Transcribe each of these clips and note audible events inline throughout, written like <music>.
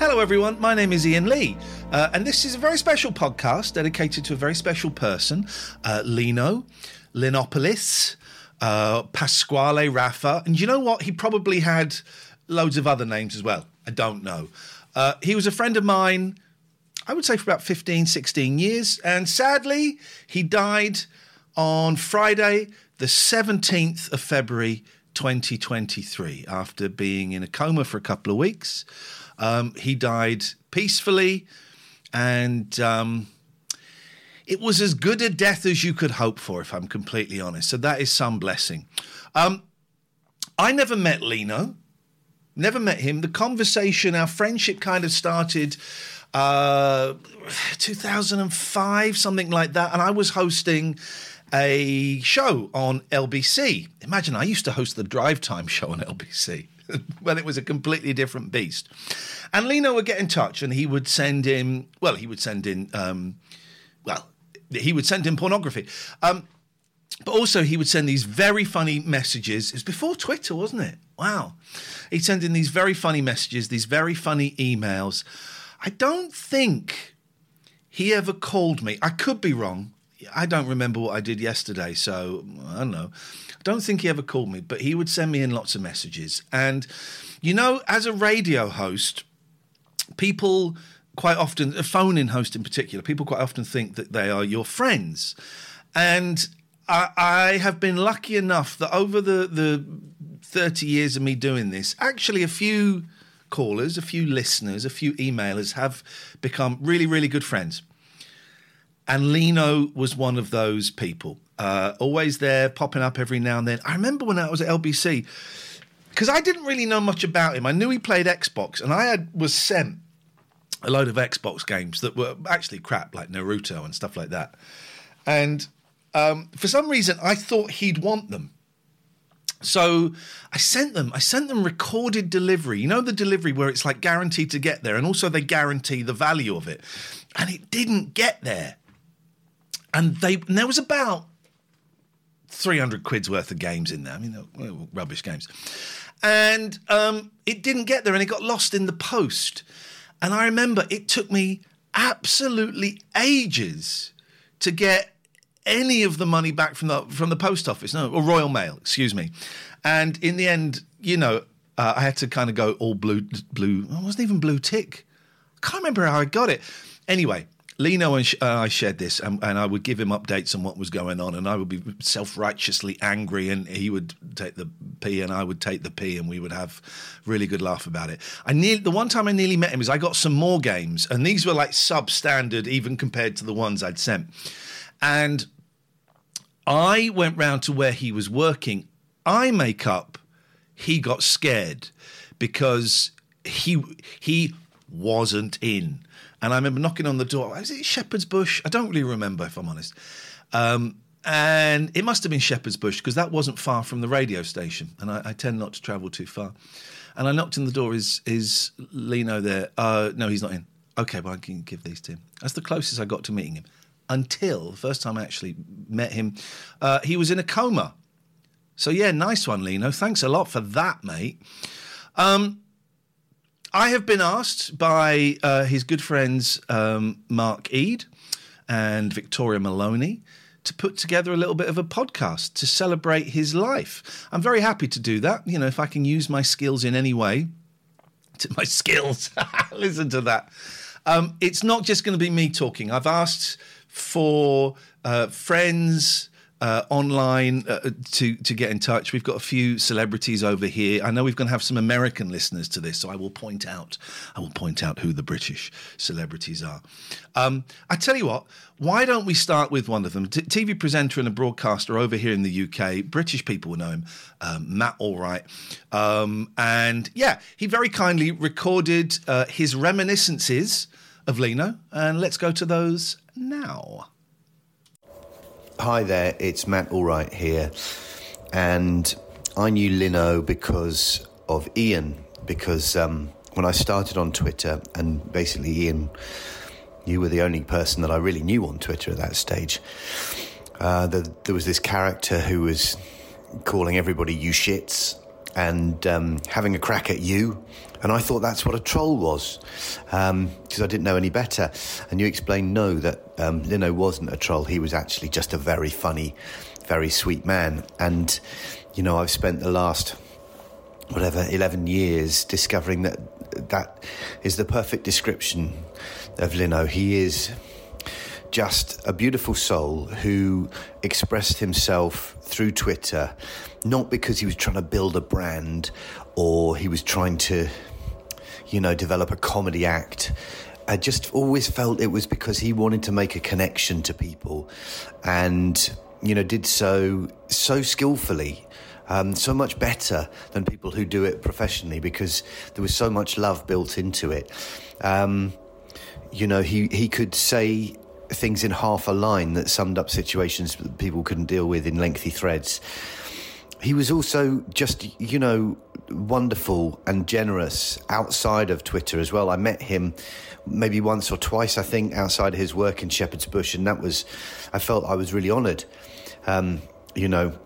Hello, everyone. My name is Ian Lee, uh, and this is a very special podcast dedicated to a very special person, uh, Lino Linopolis, uh, Pasquale Raffa. And you know what? He probably had loads of other names as well. I don't know. Uh, he was a friend of mine, I would say, for about 15, 16 years. And sadly, he died on Friday, the 17th of February 2023, after being in a coma for a couple of weeks. Um, he died peacefully, and um, it was as good a death as you could hope for, if I'm completely honest. So that is some blessing. Um, I never met Lino, never met him. The conversation, our friendship kind of started uh, 2005, something like that, and I was hosting a show on LBC. Imagine I used to host the drive time show on LBC. <laughs> when it was a completely different beast. And Lino would get in touch and he would send in, well, he would send in, um, well, he would send in pornography. Um, but also, he would send these very funny messages. It was before Twitter, wasn't it? Wow. He'd send in these very funny messages, these very funny emails. I don't think he ever called me. I could be wrong. I don't remember what I did yesterday, so I don't know. I don't think he ever called me, but he would send me in lots of messages. And, you know, as a radio host, people quite often, a phone in host in particular, people quite often think that they are your friends. And I, I have been lucky enough that over the, the 30 years of me doing this, actually a few callers, a few listeners, a few emailers have become really, really good friends. And Lino was one of those people. Uh, always there, popping up every now and then. I remember when I was at LBC, because I didn't really know much about him. I knew he played Xbox, and I had was sent a load of Xbox games that were actually crap, like Naruto and stuff like that. And um, for some reason, I thought he'd want them. So I sent them. I sent them recorded delivery. You know the delivery where it's like guaranteed to get there, and also they guarantee the value of it, and it didn't get there. And they and there was about three hundred quid's worth of games in there. I mean, well, rubbish games, and um, it didn't get there, and it got lost in the post. And I remember it took me absolutely ages to get any of the money back from the from the post office, no, or Royal Mail, excuse me. And in the end, you know, uh, I had to kind of go all blue, blue. It wasn't even blue tick. I can't remember how I got it. Anyway, Lino and uh, I shared this, and, and, I would give him updates on what was going on, and I would be self righteously angry, and he would take the P, and I would take the P, and we would have really good laugh about it. I the one time I nearly met him is I got some more games, and these were like substandard even compared to the ones I'd sent, and I went round to where he was working. I make up he got scared because he he wasn't in and I remember knocking on the door. Was it Shepherd's Bush? I don't really remember, if I'm honest. Um, and it must have been Shepherd's Bush because that wasn't far from the radio station. And I, I, tend not to travel too far. And I knocked on the door. Is is Lino there? Uh, no, he's not in. Okay, well I can give these to him. That's the closest I got to meeting him. Until the first time I actually met him, uh, he was in a coma. So yeah, nice one, Lino. Thanks a lot for that, mate. Um, I have been asked by uh, his good friends um, Mark Eade and Victoria Maloney to put together a little bit of a podcast to celebrate his life. I'm very happy to do that. You know, if I can use my skills in any way, to my <laughs> skills, <laughs> listen to that. Um, it's not just going to be me talking. I've asked for uh, friends, uh, online uh, to to get in touch. We've got a few celebrities over here. I know we're going to have some American listeners to this, so I will point out I will point out who the British celebrities are. Um, I tell you what, why don't we start with one of them? T- TV presenter and a broadcaster over here in the UK. British people will know him, um, Matt Allwright, um, and yeah, he very kindly recorded uh, his reminiscences of Lino, and let's go to those now. Hi there, it's Matt Allwright here, and I knew Lino because of Ian. Because um, when I started on Twitter, and basically Ian, you were the only person that I really knew on Twitter at that stage. Uh, the, there was this character who was calling everybody "you shits," and um, having a crack at you. And I thought that's what a troll was because um, I didn't know any better. And you explained no, that um, Lino wasn't a troll. He was actually just a very funny, very sweet man. And, you know, I've spent the last, whatever, 11 years discovering that that is the perfect description of Lino. He is just a beautiful soul who expressed himself through Twitter, not because he was trying to build a brand or he was trying to, you know, develop a comedy act. I just always felt it was because he wanted to make a connection to people and, you know, did so so skillfully. Um, so much better than people who do it professionally because there was so much love built into it. Um, you know, he, he could say things in half a line that summed up situations that people couldn't deal with in lengthy threads. He was also just, you know, wonderful and generous outside of Twitter as well. I met him maybe once or twice, I think, outside of his work in Shepherd's Bush, and that was, I felt I was really honoured. Um, you know,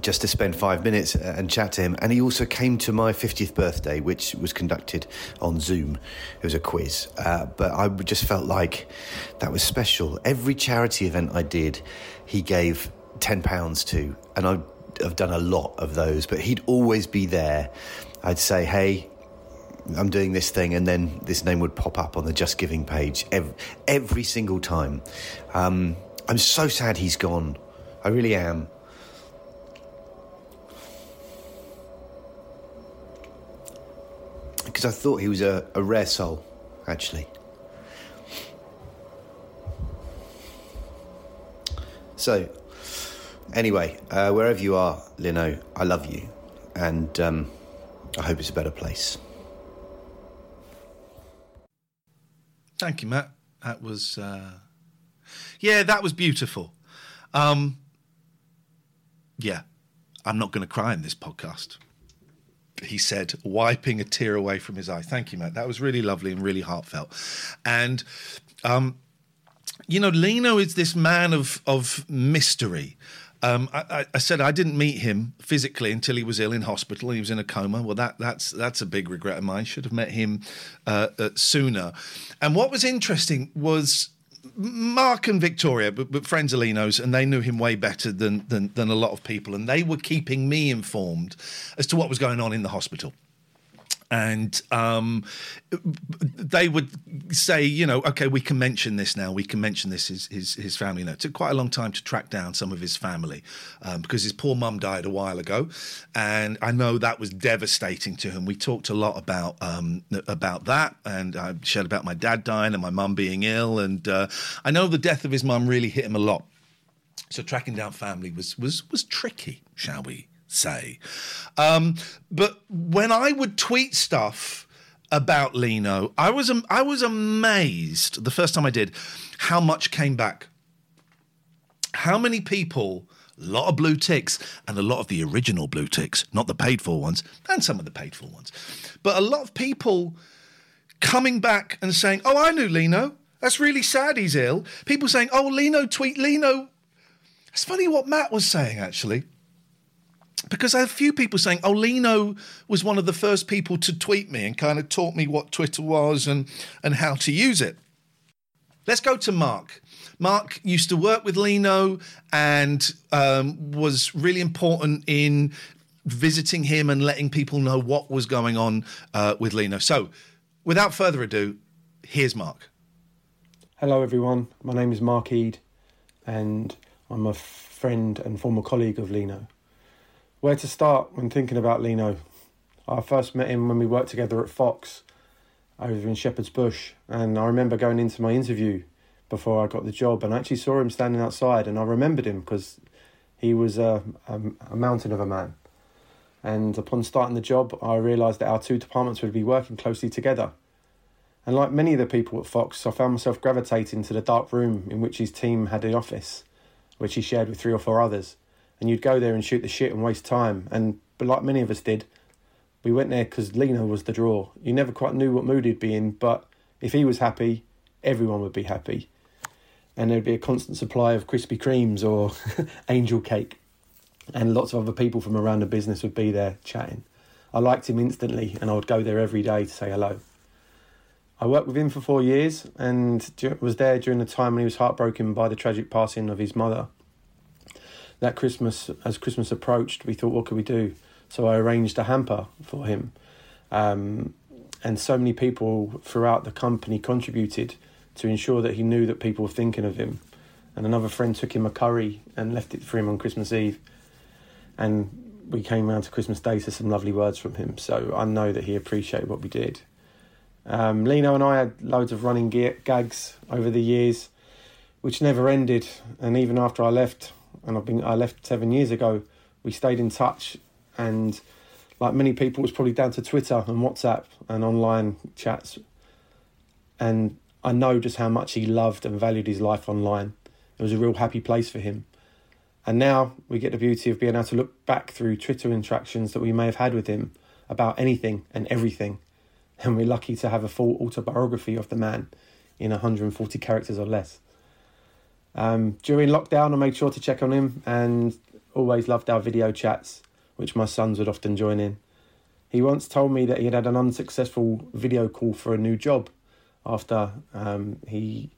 just to spend five minutes and chat to him. And he also came to my 50th birthday, which was conducted on Zoom. It was a quiz. Uh, but I just felt like that was special. Every charity event I did, he gave £10 to. And I, I've done a lot of those, but he'd always be there. I'd say, hey, I'm doing this thing, and then this name would pop up on the Just Giving page every, every single time. Um, I'm so sad he's gone. I really am. because I thought he was a, a rare soul, actually. So, anyway, uh, wherever you are, Lino, I love you, and um, I hope it's a better place. Thank you, Matt. That was, uh... yeah, that was beautiful. Um, yeah, I'm not going to cry in this podcast he said, wiping a tear away from his eye. Thank you, Matt. That was really lovely and really heartfelt. And, um, you know, Lino is this man of of mystery. Um, I, I, said I didn't meet him physically until he was ill in hospital. He was in a coma. Well, that that's that's a big regret of mine. Should have met him uh, uh, sooner. And what was interesting was Mark and Victoria, but, but friends of Lino's, and they knew him way better than, than than a lot of people, and they were keeping me informed as to what was going on in the hospital and um, they would say, you know, okay, we can mention this now. We can mention this his his, his family. Now, it took quite a long time to track down some of his family um, because his poor mum died a while ago, and I know that was devastating to him. We talked a lot about um, about that, and I shared about my dad dying and my mum being ill, and uh, I know the death of his mum really hit him a lot. So tracking down family was was was tricky, shall we say. Um, but when I would tweet stuff about Lino, I was I was amazed the first time I did how much came back. How many people, a lot of blue ticks, and a lot of the original blue ticks, not the paid for ones, and some of the paid for ones, but a lot of people coming back and saying, "Oh, I knew Lino. That's really sad. He's ill." People saying, "Oh, Lino tweet Lino." It's funny what Matt was saying actually because I have a few people saying, "Oh, Lino was one of the first people to tweet me and kind of taught me what Twitter was and and how to use it." Let's go to Mark. Mark used to work with Lino and um, was really important in visiting him and letting people know what was going on uh, with Lino. So, without further ado, here's Mark. Hello, everyone. My name is Mark Eade, and I'm a friend and former colleague of Lino. Where to start when thinking about Lino? I first met him when we worked together at Fox over in Shepherd's Bush, and I remember going into my interview before I got the job, and I actually saw him standing outside, and I remembered him because he was a, a, a mountain of a man. And upon starting the job, I realised that our two departments would be working closely together. And like many of the people at Fox, I found myself gravitating to the dark room in which his team had the office, which he shared with three or four others and you'd go there and shoot the shit and waste time. And but like many of us did, we went there because Lino was the draw. You never quite knew what mood he'd be in, but if he was happy, everyone would be happy, and there'd be a constant supply of Krispy Kremes or <laughs> angel cake. and lots of other people from around the business would be there chatting. I liked him instantly, and I would go there every day to say hello. I worked with him for four years and was there during the time when he was heartbroken by the tragic passing of his mother. That Christmas, as Christmas approached, we thought, what could we do? So I arranged a hamper for him. Um, and so many people throughout the company contributed to ensure that he knew that people were thinking of him. And another friend took him a curry and left it for him on Christmas Eve. And we came around to Christmas Day to some lovely words from him. So I know that he appreciated what we did. Um, Lino and I had loads of running gags over the years, which never ended. And even after I left, and I've been I left seven years ago, we stayed in touch. And like many people, was probably down to Twitter and WhatsApp and online chats. And I know just how much he loved and valued his life online. It was a real happy place for him. And now we get the beauty of being able to look back through Twitter interactions that we may have had with him about anything and everything. And we're lucky to have a full autobiography of the man in 140 characters or less. Um, during lockdown, I made sure to check on him and always loved our video chats, which my sons would often join in. He once told me that he had had an unsuccessful video call for a new job after um, he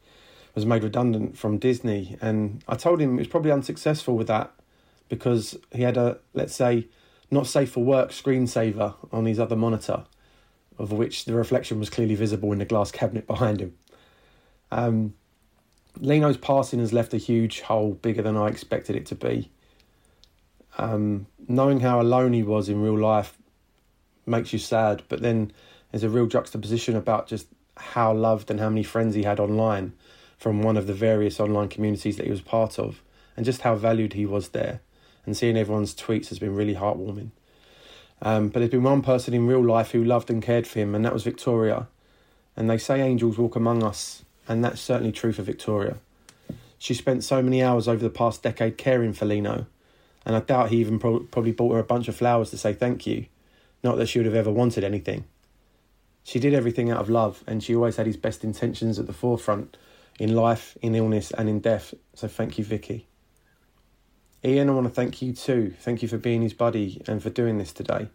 was made redundant from Disney. And I told him he was probably unsuccessful with that because he had a, let's say, not safe for work screensaver on his other monitor, of which the reflection was clearly visible in the glass cabinet behind him. Um, Lino's passing has left a huge hole bigger than I expected it to be. Um, knowing how alone he was in real life makes you sad, but then there's a real juxtaposition about just how loved and how many friends he had online from one of the various online communities that he was part of and just how valued he was there. And seeing everyone's tweets has been really heartwarming. Um, but there's been one person in real life who loved and cared for him, and that was Victoria. And they say angels walk among us, and that's certainly true for Victoria. She spent so many hours over the past decade caring for Lino, and I doubt he even pro- probably bought her a bunch of flowers to say thank you. Not that she would have ever wanted anything. She did everything out of love, and she always had his best intentions at the forefront in life, in illness, and in death. So thank you, Vicky. Ian, I want to thank you too. Thank you for being his buddy and for doing this today.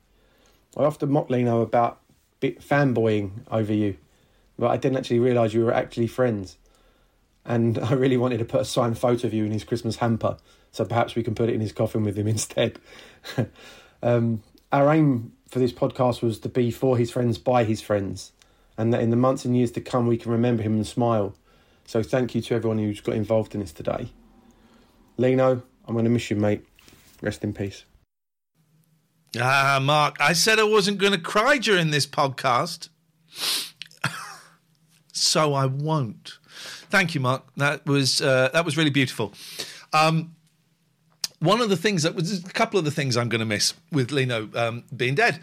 I often mock Lino about fanboying over you, but I didn't actually realise you were actually friends. And <laughs> I really wanted to put a signed photo of you in his Christmas hamper, so perhaps we can put it in his coffin with him <laughs> instead. um, our aim for this podcast was to be for his friends by his friends, and that in the months and years to come we can remember him and smile so thank you to everyone who's got involved in this today. Lino, I'm going to miss you, mate. Rest in peace. Ah, Mark, I said I wasn't going to cry during this podcast. So I won't. Thank you, Mark. That was uh, that was really beautiful. Um, one of the things that was a couple of the things I'm going to miss with Lino um, being dead.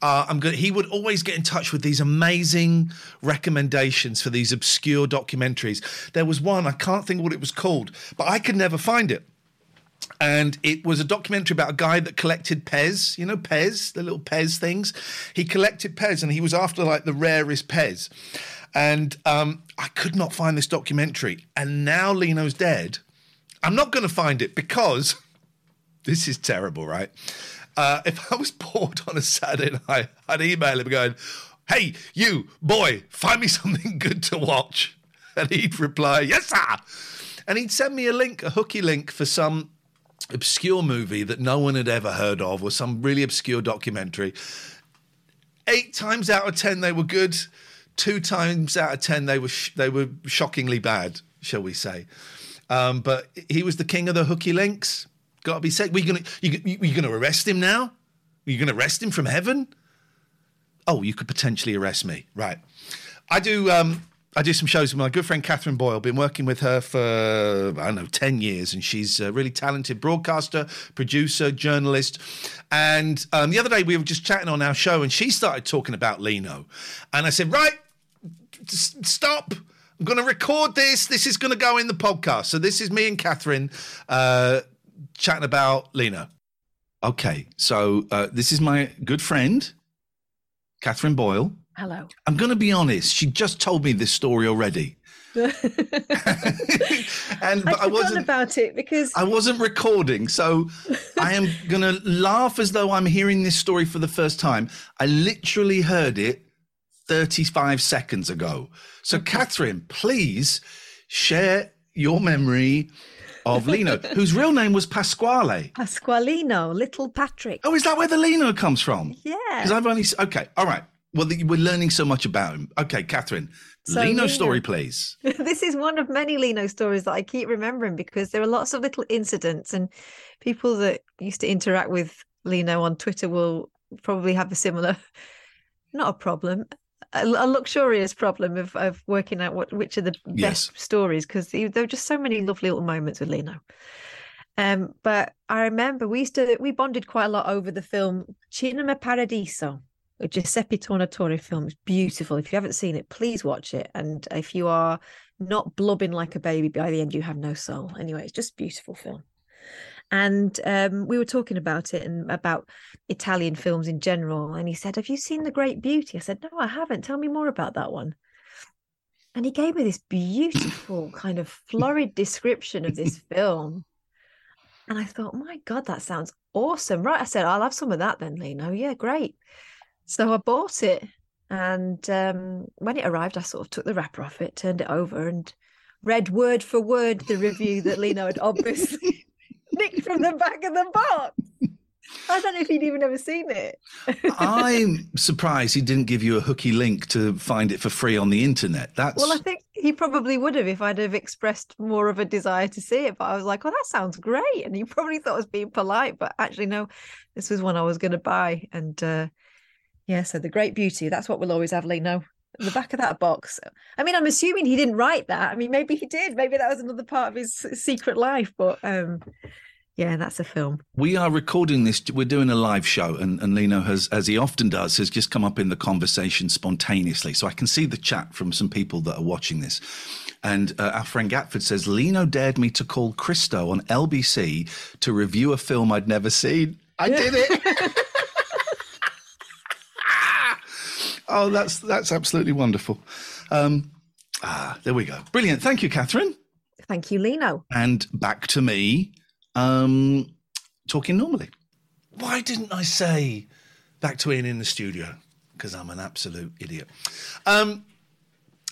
Uh, I'm going. He would always get in touch with these amazing recommendations for these obscure documentaries. There was one I can't think what it was called, but I could never find it. And it was a documentary about a guy that collected Pez, you know, Pez, the little Pez things. He collected Pez and he was after like the rarest Pez. And um, I could not find this documentary. And now Lino's dead. I'm not going to find it because <laughs> this is terrible, right? Uh, if I was bored on a Saturday night, I'd email him going, Hey, you, boy, find me <laughs> something good to watch. And he'd reply, Yes, sir. And he'd send me a link, a hooky link for some obscure movie that no one had ever heard of or some really obscure documentary. Eight times out of 10, they were good. Two times out of 10, they were, sh- they were shockingly bad, shall we say. Um, but he was the king of the hooky links. Got to be said. We're gonna you, you, you gonna arrest him now? You're you gonna arrest him from heaven? Oh, you could potentially arrest me, right? I do. Um, I do some shows with my good friend Catherine Boyle. Been working with her for I don't know ten years, and she's a really talented broadcaster, producer, journalist. And um, the other day we were just chatting on our show, and she started talking about Lino, and I said, "Right, stop." I'm going to record this. This is going to go in the podcast. So this is me and Catherine uh, chatting about Lino. Okay, so uh, this is my good friend, Catherine Boyle. Hello. I'm going to be honest. She just told me this story already, <laughs> and I, I wasn't about it because I wasn't recording, so I am <laughs> going to laugh as though I'm hearing this story for the first time. I literally heard it 35 seconds ago. So, Catherine, please share your memory of Lino, whose real name was Pasquale. Pasqualino, little Patrick. Oh, is that where the Lino comes from? Yeah. Because I've only. Okay, all right. Well, we're learning so much about him. Okay, Catherine, So Lino Lino- story, <laughs> please. this is one of many Lino stories that I keep remembering because there are lots of little incidents, and people that used to interact with Lino on Twitter will probably have a similar, <laughs> not a problem, a, a luxurious problem of, of working out what which are the Yes. best stories because there were just so many lovely little moments with Lino. Um, but I remember we used to we bonded quite a lot over the film Cinema Paradiso, a Giuseppe Tornatore film. It's beautiful. If you haven't seen it, please watch it. And if you are not blubbing like a baby by the end, you have no soul. Anyway, it's just beautiful film. And um, we were talking about it and about Italian films in general. And he said, Have you seen The Great Beauty? I said, No, I haven't. Tell me more about that one. And he gave me this beautiful kind of florid description of this film. And I thought, my God, that sounds awesome. Right. I said, I'll have some of that then, Lino. Yeah, great. So I bought it. And um, when it arrived, I sort of took the wrapper off it, turned it over, and read word for word the review that Lino had obviously <laughs> nicked from the back of the box. I don't know if he'd even ever seen it. I'm <laughs> surprised he didn't give you a hooky link to find it for free on the internet. That's Well, I think he probably would have if I'd have expressed more of a desire to see it. But I was like, oh, that sounds great. And he probably thought I was being polite. But actually, no, this was one I was going to buy. And uh, yeah, so the great beauty, that's what we'll always have, Lino. The back of that box. I mean, I'm assuming he didn't write that. I mean, maybe he did. Maybe that was another part of his secret life. But um, yeah, that's a film. We are recording this. We're doing a live show, and, and Lino has, as he often does, has just come up in the conversation spontaneously. So I can see the chat from some people that are watching this. And uh, our friend Gatford says Lino dared me to call Christo on LBC to review a film I'd never seen. I did it. <laughs> oh, that's that's absolutely wonderful. Um, ah, there we go. Brilliant. Thank you, Catherine. Thank you, Lino. And back to me, um, talking normally. Why didn't I say back to Ian in the studio? Because I'm an absolute idiot. Um,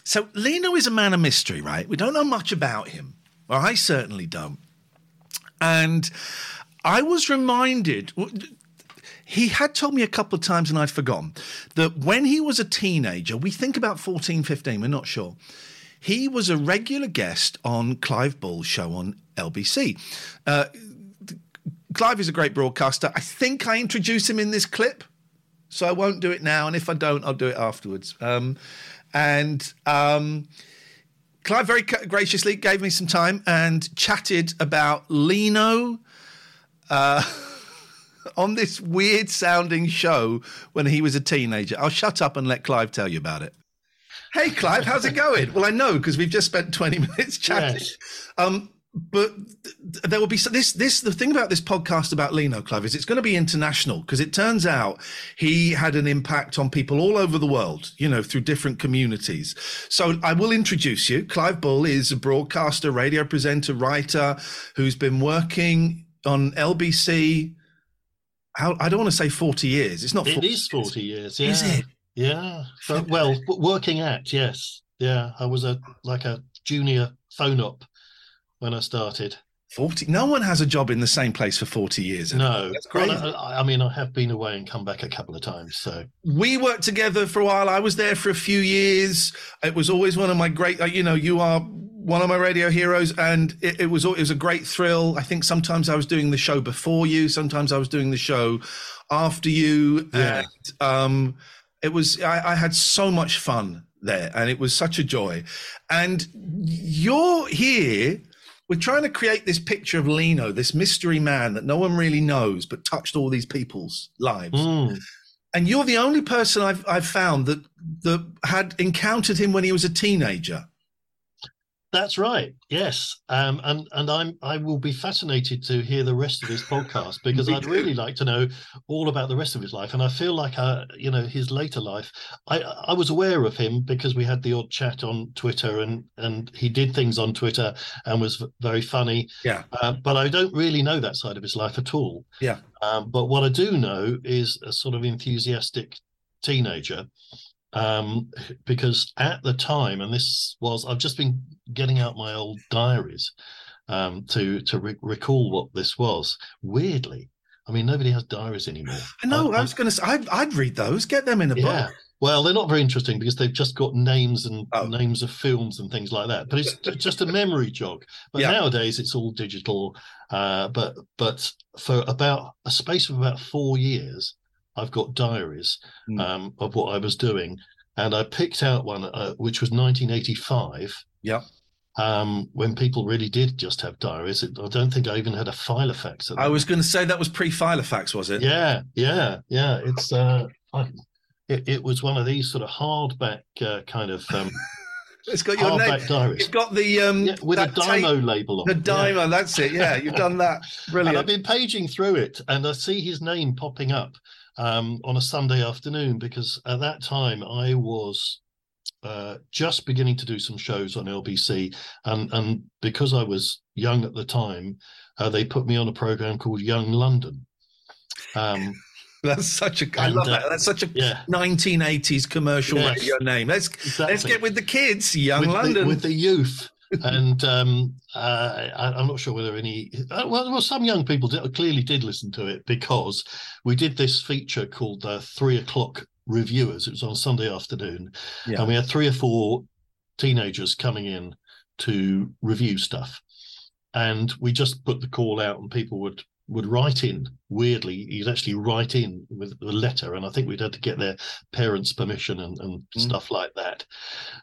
so Lino is a man of mystery, right? We don't know much about him. Well, I certainly don't. And I was reminded, he had told me a couple of times and I'd forgotten, that when he was a teenager, we think about 14, 15, we're not sure. He was a regular guest on Clive Bull's show on LBC. Uh, Clive is a great broadcaster. I think I introduced him in this clip, so I won't do it now. And if I don't, I'll do it afterwards. Um, and um, Clive very graciously gave me some time and chatted about Lino uh, <laughs> <laughs> on this weird sounding show when he was a teenager. I'll shut up and let Clive tell you about it. Hey, Clive, how's it going? Well, I know because we've just spent 20 <laughs> minutes chatting. Yes. Um, but there will be so this this the thing about this podcast about Lino Clive is it's going to be international because it turns out he had an impact on people all over the world, you know, through different communities. So I will introduce you. Clive Bull is a broadcaster, radio presenter, writer who's been working on LBC. How I don't want to say forty years. It's not. It 40 is 40 years. Yeah. Is it? Yeah. So, well, working at, yes. Yeah. I was a like a junior phone up when I started. 40 no one has a job in the same place for 40 years No. That's Well. I, I mean, I have been away and come back a couple of times. So, we worked together for a while. I was there for a few years. It was always one of my great, uh, you know, you are one of my radio heroes, and it, it was it was a great thrill. I think sometimes I was doing the show before you, sometimes I was doing the show after you, Yeah. and um, it was I, I had so much fun there, and it was such a joy. And you're here. We're trying to create this picture of Lino, this mystery man that no one really knows, but touched all these people's lives mm, and you're the only person I've I've found that that had encountered him when he was a teenager. That's right. Yes, um, and and I'm I will be fascinated to hear the rest of his podcast <laughs> because I'd really like to know all about the rest of his life. And I feel like uh, you know his later life. I I was aware of him because we had the odd chat on Twitter, and and he did things on Twitter and was very funny. Yeah. Uh, but I don't really know that side of his life at all. Yeah. Um, but what I do know is a sort of enthusiastic teenager um, because at the time, and this was, I've just been getting out my old diaries um, to to re- recall what this was. Weirdly, I mean, nobody has diaries anymore. No, I, I was going to say, I'd, I'd, read those. Get them in a yeah. book. Well, they're not very interesting because they've just got names and Oh. names of films and things like that. But it's just a memory jog. But Yeah. nowadays it's all digital. Uh, but but for about a space of about four years, I've got diaries Mm. um, of what I was doing, and I picked out one uh, which was 1985. Yep. Um, when people really did just have diaries, I don't think I even had a Filofax. At I was going to say that was pre Filofax, was it? yeah, yeah, yeah. It's uh, I, it, it was one of these sort of hardback uh, kind of um, <laughs> It's got your name. hardback diaries. It's got the um Yeah, with a that tape- Dymo label on. The it, yeah. Dymo, that's it. Yeah, you've done that. <laughs> And I've been paging through it, and I see his name popping up um, on a Sunday afternoon because at that time I was uh, just beginning to do some shows on LBC, and and because I was young at the time, uh, they put me on a program called Young London. Um, <laughs> That's such a. I And, love uh, that. That's such a yeah. 1980s commercial Yes. radio name. Let's exactly. let's get with the kids. Young with London. The, with the youth. And um, uh, I, I'm not sure whether any. Uh, well, well, some young people did, clearly did listen to it because we did this feature called uh, Three O'clock Reviewers. It was on Sunday afternoon, Yeah. and we had three or four teenagers coming in to review stuff, and we just put the call out, and people would would write in. Weirdly, you'd actually write in with a letter, and I think we'd had to get their parents' permission and, and Mm. stuff like that.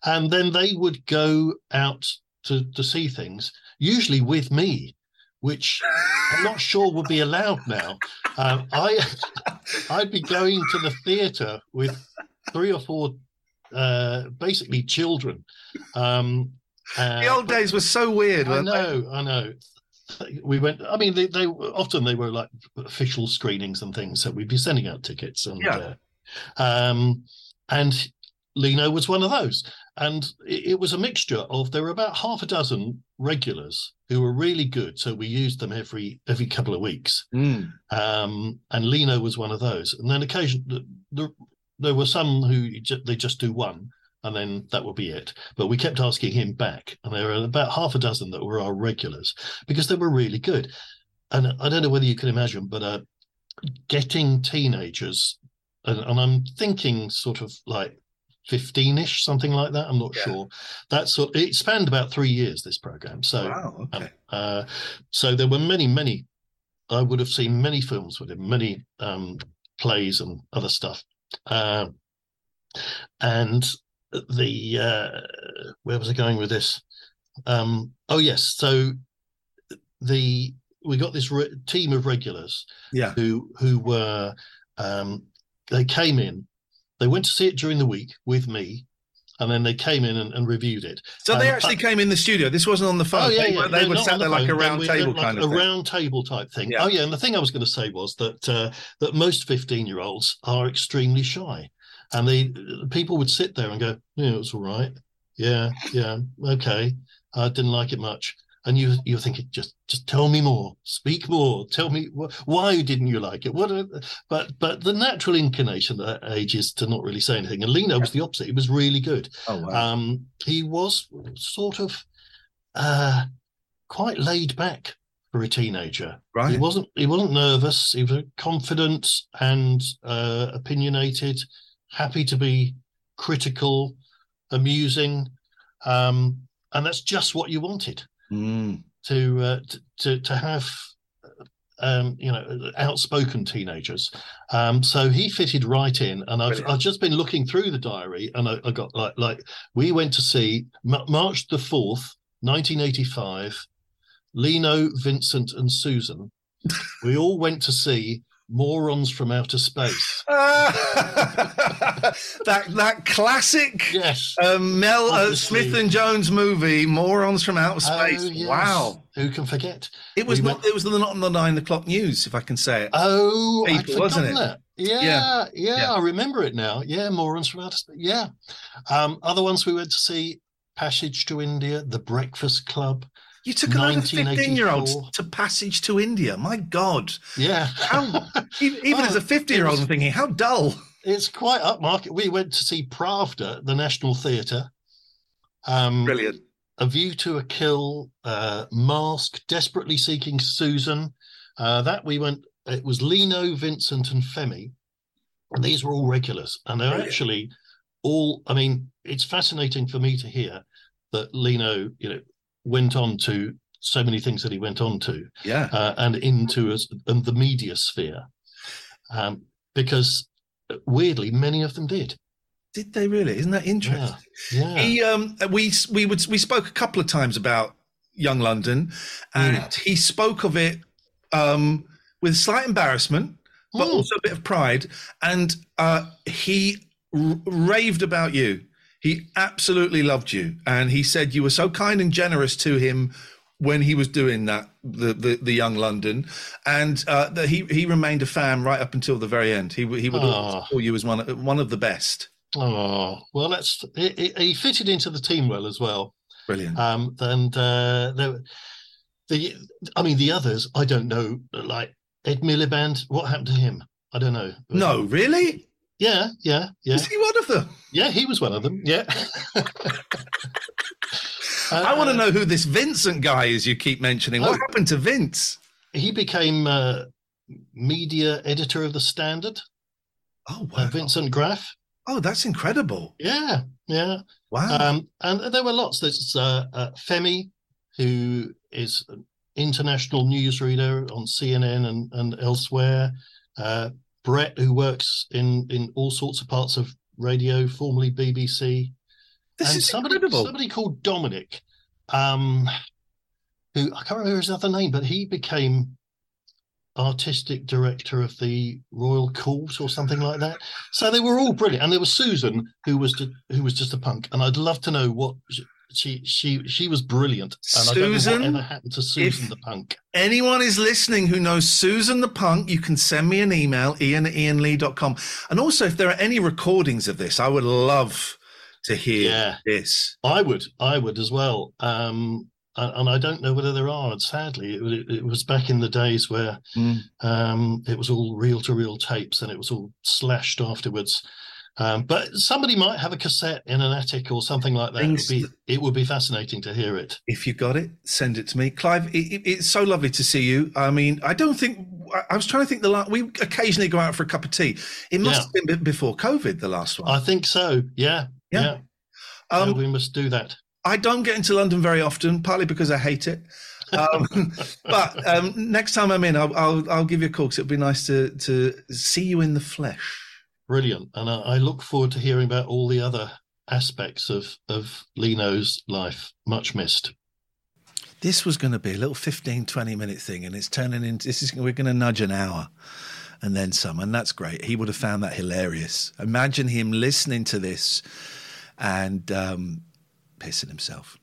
And then they would go out to to see things, usually with me, which I'm not sure would be allowed now. Um, I <laughs> I'd be going to the theatre with three or four, uh, basically children. Um, uh, the old days were so weird. I weren't they? know, I know. We went. I mean, they, they often they were like official screenings and things, so we'd be sending out tickets and Yeah. uh, um, and Lino was one of those. And it, it was a mixture of there were about half a dozen regulars who were really good, so we used them every every couple of weeks. Mm. Um, and Lino was one of those. And then occasionally there, there were some who they just do one and then that would be it. But we kept asking him back, and there were about half a dozen that were our regulars because they were really good. And I don't know whether you can imagine, but uh, getting teenagers, and, and I'm thinking sort of like 15ish, something like that. I'm not Yeah. sure. That sort it spanned about three years. This program, so wow. um, uh, so there were many, many. I would have seen many films with him, many um, plays and other stuff. Uh, and the uh, where was I going with this? Um, oh yes, so the we got this re- team of regulars Yeah. who who were um, they came in, they went to see it during the week with me, and then they came in and, and reviewed it. So they um, actually came in the studio. This wasn't on the phone. they were, they they're were sat the there like a round table like kind a of thing. round table type thing. Yeah. Oh yeah, and the thing I was going to say was that uh, that most fifteen-year-olds are extremely shy, and they people would sit there and go, "Yeah, it's all right. Yeah, yeah, okay. I didn't like it much." And you you're thinking, just just tell me more, speak more, tell me wh- why didn't you like it? What? Are, but but the natural inclination at that age is to not really say anything. And Lino was the opposite. He was really good. Oh wow. Um, he was sort of uh, quite laid back for a teenager. right He wasn't. He wasn't nervous. He was confident and uh, opinionated. Happy to be critical, amusing, um, and that's just what you wanted Mm. to uh, t- to to have. Um, you know, outspoken teenagers. Um, so he fitted right in, and I've, I've just been looking through the diary, and I, I got like like we went to see Ma- March the fourth, nineteen eighty five. Lino, Vincent, and Susan. <laughs> we all went to see Morons from Outer Space. <laughs> that that classic Yes. um, Mel uh, Smith and Jones movie, Morons from Outer Space. Oh, yes. Wow, Who can forget? it was We not. went- It was the, not on the nine o'clock news, if I can say it. Oh, People, wasn't forgotten it? that. Yeah, Yeah. yeah, Yeah. I remember it now. Yeah, Morons from Outer Space. Yeah. Um, other ones we went to see Passage to India, The Breakfast Club. You took a load of fifteen-year-olds to Passage to India. My God, Yeah. how <laughs> even, even Oh, as a fifty-year-old, I'm thinking how dull. it's quite upmarket. We went to see Pravda, the National Theatre. Um, Brilliant. A View to a Kill, uh, Mask, Desperately Seeking Susan. Uh, that we went, it was Lino, Vincent, and Femi. And these were all regulars. And they're Brilliant. actually all, I mean, it's fascinating for me to hear that Lino, you know, went on to so many things that he went on to Yeah. uh, and into us and the media sphere. Um, because weirdly, many of them did. Did they really? Isn't that interesting? Yeah. Yeah. He um we we would we spoke a couple of times about Young London, and he spoke of it um with slight embarrassment, but Mm. also a bit of pride. And uh, he r- raved about you. He absolutely loved you, and he said you were so kind and generous to him when he was doing that, the the, the Young London, and uh, that he he remained a fan right up until the very end. He he would always Ah. call you as one of- one of the best. Oh well, that's he, fitted into the team well as well. Brilliant. Um, and uh, there, the I mean the others I don't know. Like Ed Miliband, what happened to him? I don't know. no, really? Yeah, yeah, yeah, Is he one of them? Yeah. He was one of them. Yeah. <laughs> I want to Uh, know who this Vincent guy is you keep mentioning. What Oh. happened to Vince? He became uh, media editor of the Standard. Oh, Uh, wow. Vincent Graff. Oh, that's incredible. Yeah, yeah. Wow. Um, and there were lots. There's uh, uh, Femi, who is an international newsreader on CNN and, and elsewhere. Uh, Brett, who works in, in all sorts of parts of radio, formerly BBC. this and is somebody, incredible. somebody called Dominic, um, who I can't remember his other name, but he became artistic director of the Royal Court or something like that. So they were all brilliant, and there was Susan, who was who was just a punk, and I'd love to know what she she she was brilliant, and I don't know Susan, whatever happened to Susan if- the punk. Anyone is listening who knows Susan the Punk, you can send me an email, ian at ianlee.com. And also, if there are any recordings of this, I would love to hear Yeah. this. I would, I would as well. Um, and, and I don't know whether there are. Sadly, it, was- it was back in the days where Mm. um, it was all reel to reel tapes and it was all slashed afterwards. Um, but somebody might have a cassette in an attic or something like that. It would, be, it would be fascinating to hear it. If you got it, send it to me. Clive, it, it- it's so lovely to see you. I mean, I don't think, I- I was trying to think the last, we occasionally go out for a cup of tea. It must Yeah. have been before COVID, the last one. I think so. Yeah. Yeah. Yeah. Um, Yeah, we must do that. I don't get into London very often, partly because I hate it. Um, <laughs> but um, next time I'm in, I'll, I'll, I'll give you a call because it'd be nice to, to see you in the flesh. Brilliant. And I, I look forward to hearing about all the other aspects of, of Lino's life. Much missed. This was going to be a little 15, 20 minute thing, and it's turning into this is we're going to nudge an hour and then some, and that's great. He would have found that hilarious. Imagine him listening to this and um, pissing himself.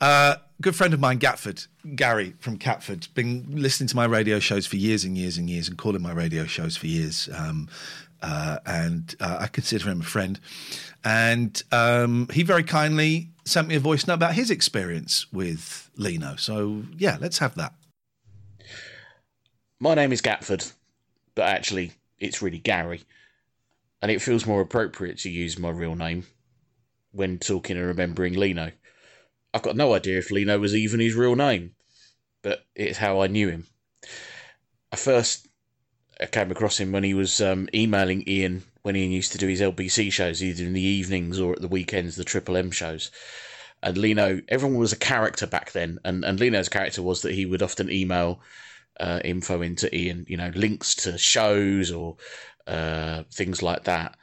Uh, good friend of mine, Gatford, Gary from Catford, been listening to my radio shows for years and years and years, and calling my radio shows for years. Um, uh, and uh, I consider him a friend. And um, he very kindly sent me a voice note about his experience with Lino. So yeah, let's have that. My name is Gatford, but actually it's really Gary. And it feels more appropriate to use my real name when talking and remembering Lino. I've got no idea if Lino was even his real name, but it's how I knew him. I first I came across him when he was um, emailing Ian when Ian used to do his LBC shows, either in the evenings or at the weekends, the Triple M shows. And Lino, everyone was a character back then, and, and Lino's character was that he would often email uh, info into Ian, you know, links to shows or uh, things like that.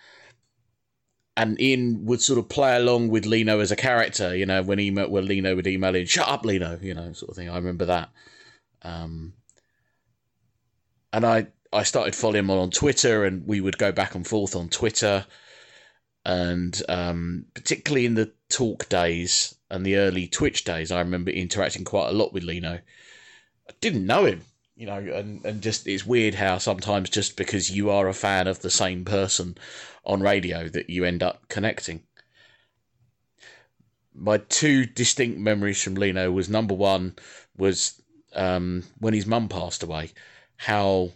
And Ian would sort of play along with Lino as a character, you know, when email when Lino would email in, "Shut up, Lino," you know, sort of thing. I remember that. Um, and I I started following him on Twitter, and we would go back and forth on Twitter. And um, particularly in the talk days and the early Twitch days, I remember interacting quite a lot with Lino. I didn't know him, you know, and, and just it's weird how sometimes just because you are a fan of the same person on radio that you end up connecting. My two distinct memories from Lino was number one was um, when his mum passed away, how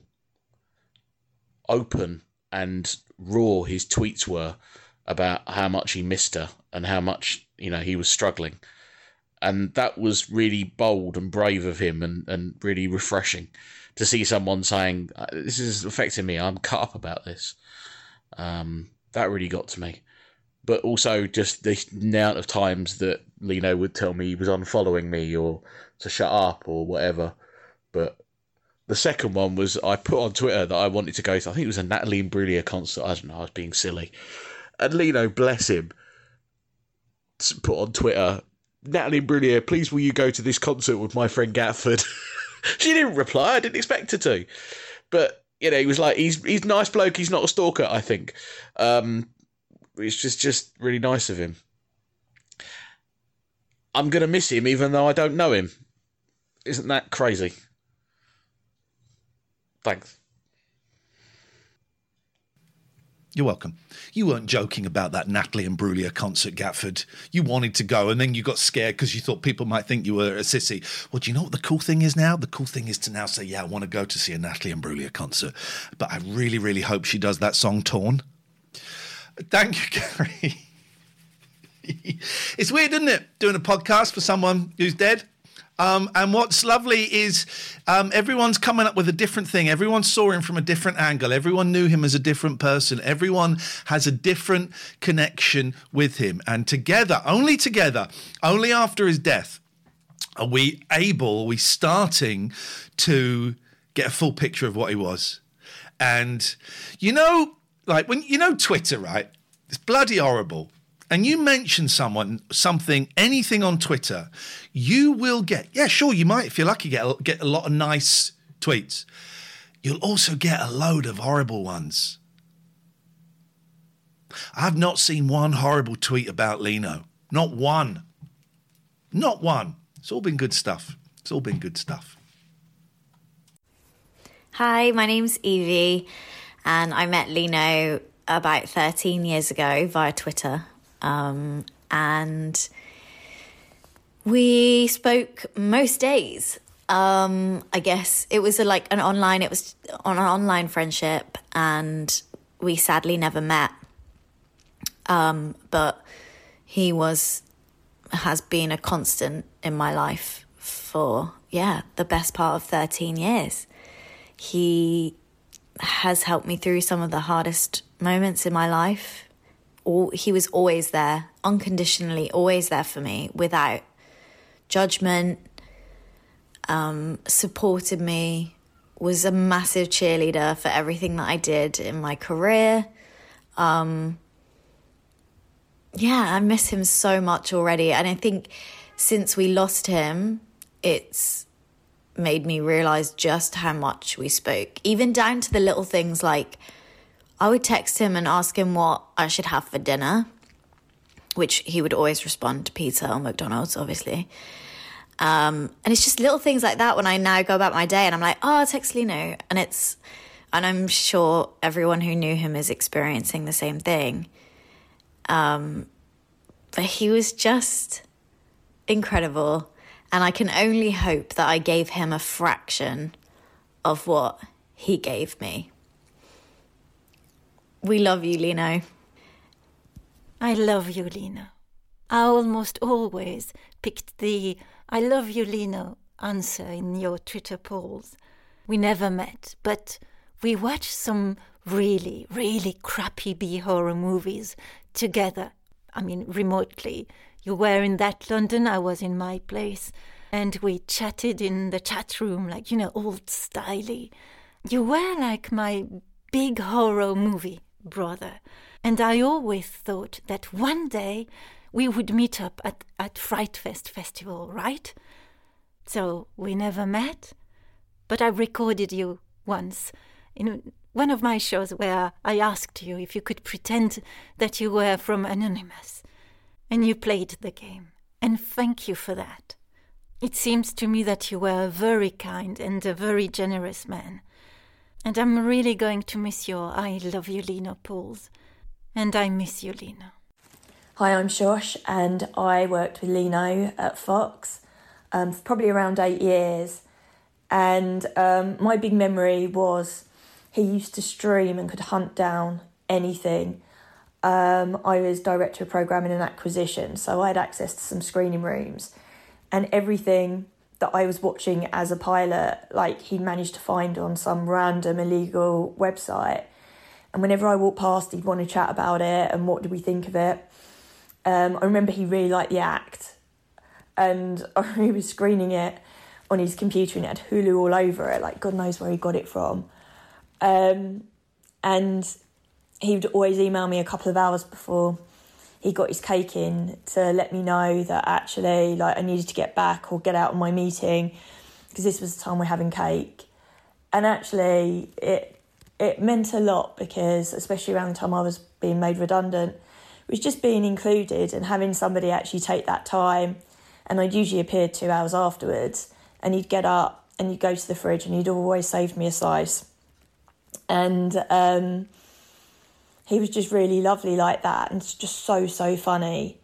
open and raw his tweets were about how much he missed her and how much you know he was struggling. And that was really bold and brave of him and, and really refreshing to see someone saying uh, this is affecting me. I'm cut up about this. Um, that really got to me. But also just the amount of times that lino would tell me he was unfollowing me or to shut up or whatever. But the second one was I put on Twitter that I wanted to go to. I think it was a Natalie Imbruglia concert. I don't know. I was being silly. And Lino, bless him, put on Twitter, Natalie Imbruglia, please will you go to this concert with my friend Gatford? <laughs> she didn't reply. I didn't expect her to. But, you know, he was like, he's he's nice bloke. He's not a stalker, I think. Um, it's just, just really nice of him. I'm going to miss him even though I don't know him. Isn't that crazy? Thanks. You're welcome. You weren't joking about that Natalie Imbruglia concert, Gatford. You wanted to go, and then you got scared because you thought people might think you were a sissy. Well, do you know what the cool thing is now? The cool thing is to now say, "Yeah, I want to go to see a Natalie Imbruglia concert," but I really, really hope she does that song "Torn." Thank you, <laughs> Gary. it's weird, isn't it, doing a podcast for someone who's dead? Um, and what's lovely is um, everyone's coming up with a different thing. Everyone saw him from a different angle. Everyone knew him as a different person. Everyone has a different connection with him. And together, only together, only after his death, are we able, are we starting to get a full picture of what he was. And you know, like when you know Twitter, right? It's bloody horrible and you mention someone, something, anything on Twitter, you will get, yeah, sure, you might, if you're lucky, get a, get a lot of nice tweets. You'll also get a load of horrible ones. I've not seen one horrible tweet about Lino. Not one. Not one. It's all been good stuff. It's all been good stuff. Hi, my name's Evie, and I met Lino about 13 years ago via Twitter. Um, and we spoke most days. Um, I guess it was a, like an online, it was on an online friendship, and we sadly never met. Um, but he was, has been a constant in my life for, yeah, the best part of 13 years. He has helped me through some of the hardest moments in my life all, he was always there, unconditionally, always there for me without judgment, um, supported me, was a massive cheerleader for everything that I did in my career. Um, yeah, I miss him so much already. And I think since we lost him, it's made me realize just how much we spoke, even down to the little things like, I would text him and ask him what I should have for dinner, which he would always respond to pizza or McDonald's, obviously. Um, and it's just little things like that when I now go about my day and I'm like, oh, I'll text Lino. And it's, and I'm sure everyone who knew him is experiencing the same thing. Um, but he was just incredible. And I can only hope that I gave him a fraction of what he gave me. We love you, Lino. I love you, Lino. I almost always picked the I love you, Lino answer in your Twitter polls. We never met, but we watched some really, really crappy B horror movies together. I mean, remotely. You were in that London, I was in my place, and we chatted in the chat room, like, you know, old styly. You were like my big horror movie brother. And I always thought that one day we would meet up at, at Fright Fest Festival, right? So we never met, but I recorded you once, in one of my shows where I asked you if you could pretend that you were from Anonymous. And you played the game. And thank you for that. It seems to me that you were a very kind and a very generous man. And I'm really going to miss your I love you, Lino pulls. And I miss you, Lino. Hi, I'm Shosh, and I worked with Lino at Fox um, for probably around eight years. And um, my big memory was he used to stream and could hunt down anything. Um, I was director of programming and acquisition, so I had access to some screening rooms, and everything that I was watching as a pilot, like he managed to find on some random illegal website. And whenever I walked past, he'd want to chat about it and what did we think of it. Um, I remember he really liked the act, and <laughs> he was screening it on his computer and it had Hulu all over it. Like God knows where he got it from. Um, and he would always email me a couple of hours before he got his cake in to let me know that actually like I needed to get back or get out of my meeting because this was the time we're having cake. And actually it it meant a lot because especially around the time I was being made redundant, it was just being included and having somebody actually take that time and I'd usually appear two hours afterwards and he'd get up and he'd go to the fridge and he'd always saved me a slice and um, he was just really lovely like that and just so so funny.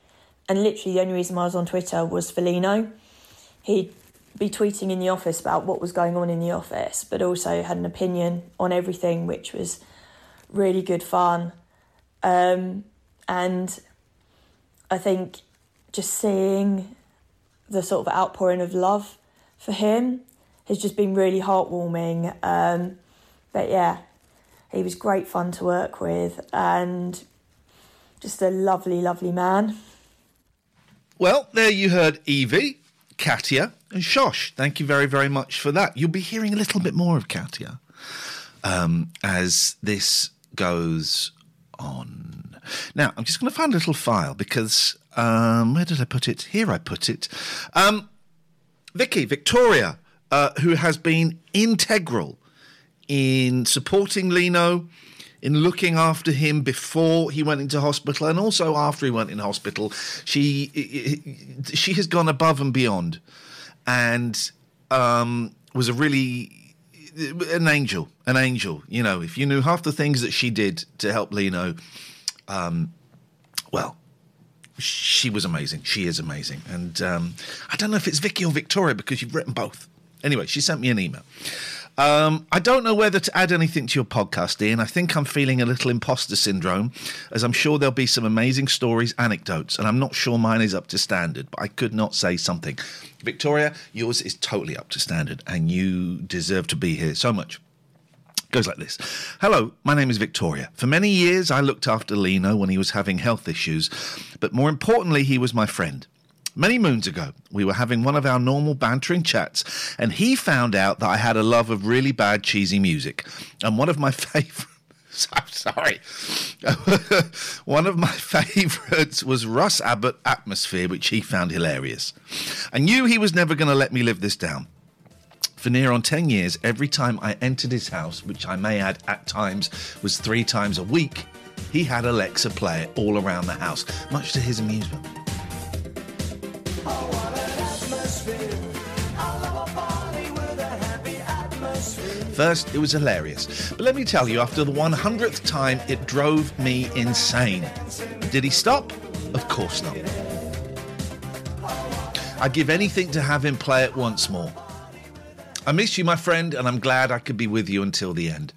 And literally the only reason I was on Twitter was for Lino. He'd be tweeting in the office about what was going on in the office but also had an opinion on everything which was really good fun. Um, and I think just seeing the sort of outpouring of love for him has just been really heartwarming. Um, but yeah he was great fun to work with and just a lovely, lovely man. Well, there you heard Evie, Katia, and Shosh. Thank you very, very much for that. You'll be hearing a little bit more of Katia um, as this goes on. Now, I'm just going to find a little file because um, where did I put it? Here I put it. Um, Vicky, Victoria, uh, who has been integral in supporting Lino, in looking after him before he went into hospital and also after he went in hospital. She she has gone above and beyond, and um, was a really an angel, an angel. You know, if you knew half the things that she did to help Lino, um, well, she was amazing. She is amazing, and um, I don't know if it's Vicky or Victoria because you've written both. Anyway, she sent me an email. Um, I don't know whether to add anything to your podcast, Ian. I think I'm feeling a little imposter syndrome, as I'm sure there'll be some amazing stories, anecdotes, and I'm not sure mine is up to standard, but I could not say something. Victoria, yours is totally up to standard, and you deserve to be here so much goes like this Hello, my name is Victoria. For many years, I looked after Lino when he was having health issues, but more importantly, he was my friend. Many moons ago, we were having one of our normal bantering chats, and he found out that I had a love of really bad, cheesy music. And one of my <laughs> favorite. I'm sorry. <laughs> One of my favourites was Russ Abbott Atmosphere, which he found hilarious. I knew he was never going to let me live this down. For near on 10 years, every time I entered his house, which I may add at times was three times a week, he had Alexa play it all around the house, much to his amusement. First, it was hilarious. But let me tell you, after the 100th time, it drove me insane. Did he stop? Of course not. I'd give anything to have him play it once more. I miss you, my friend, and I'm glad I could be with you until the end.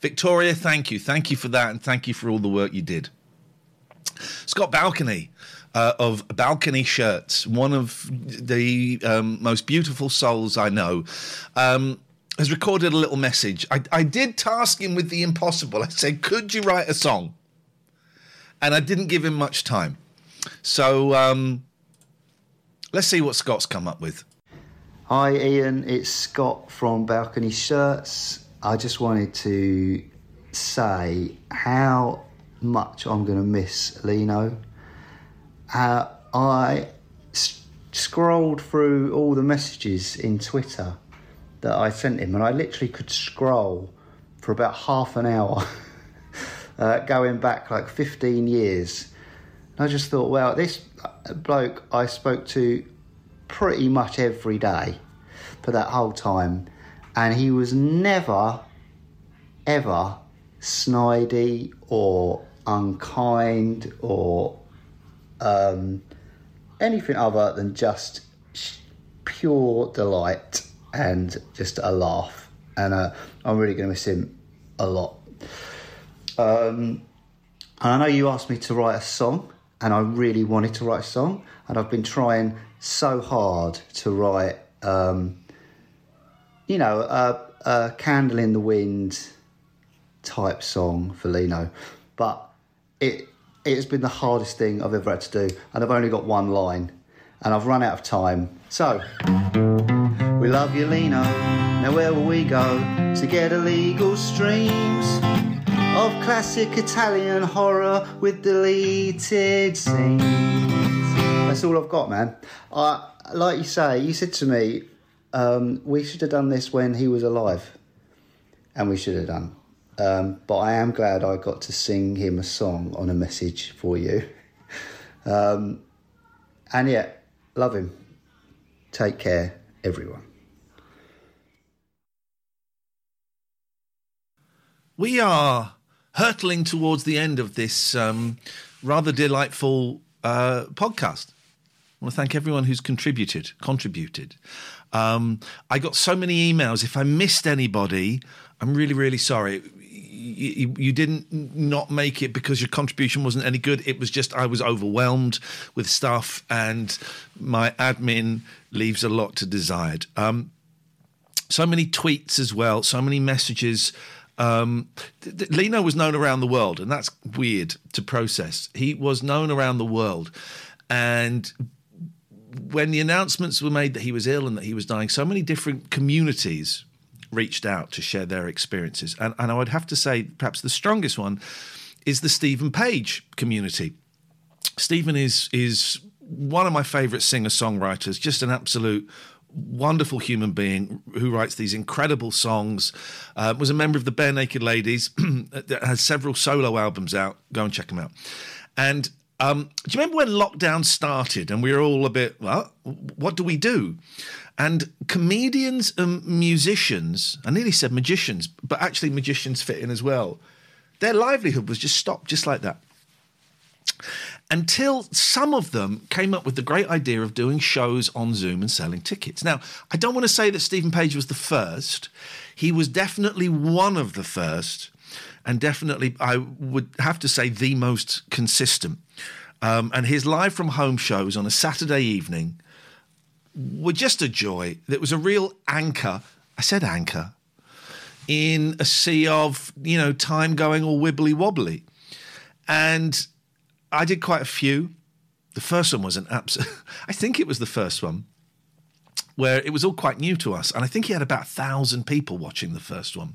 Victoria, thank you. Thank you for that, and thank you for all the work you did. Scott Balcony uh, of Balcony Shirts, one of the um, most beautiful souls I know. Um, has recorded a little message. I, I did task him with the impossible. I said, Could you write a song? And I didn't give him much time. So um, let's see what Scott's come up with. Hi, Ian. It's Scott from Balcony Shirts. I just wanted to say how much I'm going to miss Lino. Uh, I s- scrolled through all the messages in Twitter that I sent him, and I literally could scroll for about half an hour, <laughs> uh, going back like 15 years. And I just thought, well, this bloke I spoke to pretty much every day for that whole time, and he was never, ever snidey or unkind or um, anything other than just pure delight and just a laugh. And uh, I'm really going to miss him a lot. Um, and I know you asked me to write a song, and I really wanted to write a song, and I've been trying so hard to write, um, you know, a, a candle in the wind type song for Lino, but it it's been the hardest thing I've ever had to do, and I've only got one line, and I've run out of time. So, we love you, Lino. Now where will we go to get illegal streams of classic Italian horror with deleted scenes? That's all I've got, man. I, like you say, you said to me, um, we should have done this when he was alive, and we should have done. Um, but I am glad I got to sing him a song on a message for you. Um, and yeah, love him. Take care, everyone. We are hurtling towards the end of this um, rather delightful uh, podcast. I want to thank everyone who's contributed. Contributed. Um, I got so many emails. If I missed anybody, I'm really, really sorry you, you didn't not make it because your contribution wasn't any good. It was just I was overwhelmed with stuff, and my admin leaves a lot to desired. Um, so many tweets as well, so many messages. Um, Lino was known around the world, and that's weird to process. He was known around the world, and when the announcements were made that he was ill and that he was dying, so many different communities reached out to share their experiences. And, and I would have to say, perhaps the strongest one is the Steven Page community. Steven is is one of my favorite singer songwriters, just an absolute wonderful human being who writes these incredible songs. Uh, was a member of the Barenaked Ladies, <clears throat> has several solo albums out. Go and check them out. And um, do you remember when lockdown started and we were all a bit, well, what do we do? And comedians and musicians, I nearly said magicians, but actually magicians fit in as well. Their livelihood was just stopped just like that. Until some of them came up with the great idea of doing shows on Zoom and selling tickets. Now, I don't want to say that Steven Page was the first. He was definitely one of the first, and definitely, I would have to say, the most consistent. Um, and his live from home shows on a Saturday evening were just a joy. It was a real anchor. I said anchor in a sea of you know time going all wibbly wobbly, and I did quite a few. The first one was an absolute. <laughs> I think it was the first one where it was all quite new to us, and I think he had about a thousand people watching the first one,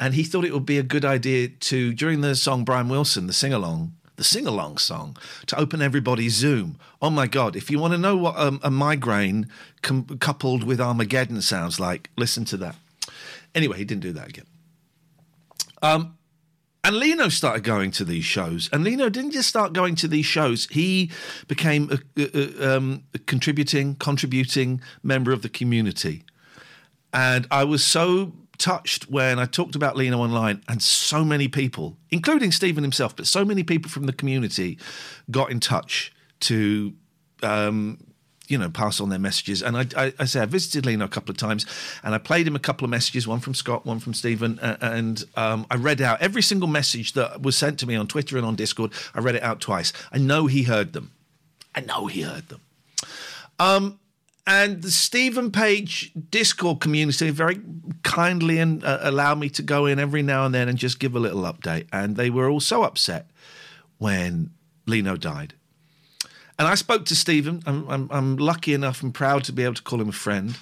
and he thought it would be a good idea to during the song Brian Wilson, the sing along the sing along song to open everybody's Zoom. Oh my God, if you want to know what um, a migraine com- coupled with Armageddon sounds like, listen to that. Anyway, he didn't do that again. Um, and Lino started going to these shows. And Lino didn't just start going to these shows, he became a, a, um, a contributing, contributing member of the community. And I was so touched when I talked about Lino online, and so many people, including Steven himself, but so many people from the community got in touch to. Um, you know, pass on their messages. And I, I, I, say I visited Lino a couple of times, and I played him a couple of messages, one from Scott, one from Steven, and um, I read out every single message that was sent to me on Twitter and on Discord. I read it out twice. I know he heard them. I know he heard them. Um, and the Steven Page Discord community very kindly and uh, allowed me to go in every now and then and just give a little update. And they were all so upset when Lino died. And I spoke to Steven. I'm, I'm, I'm, lucky enough and proud to be able to call him a friend.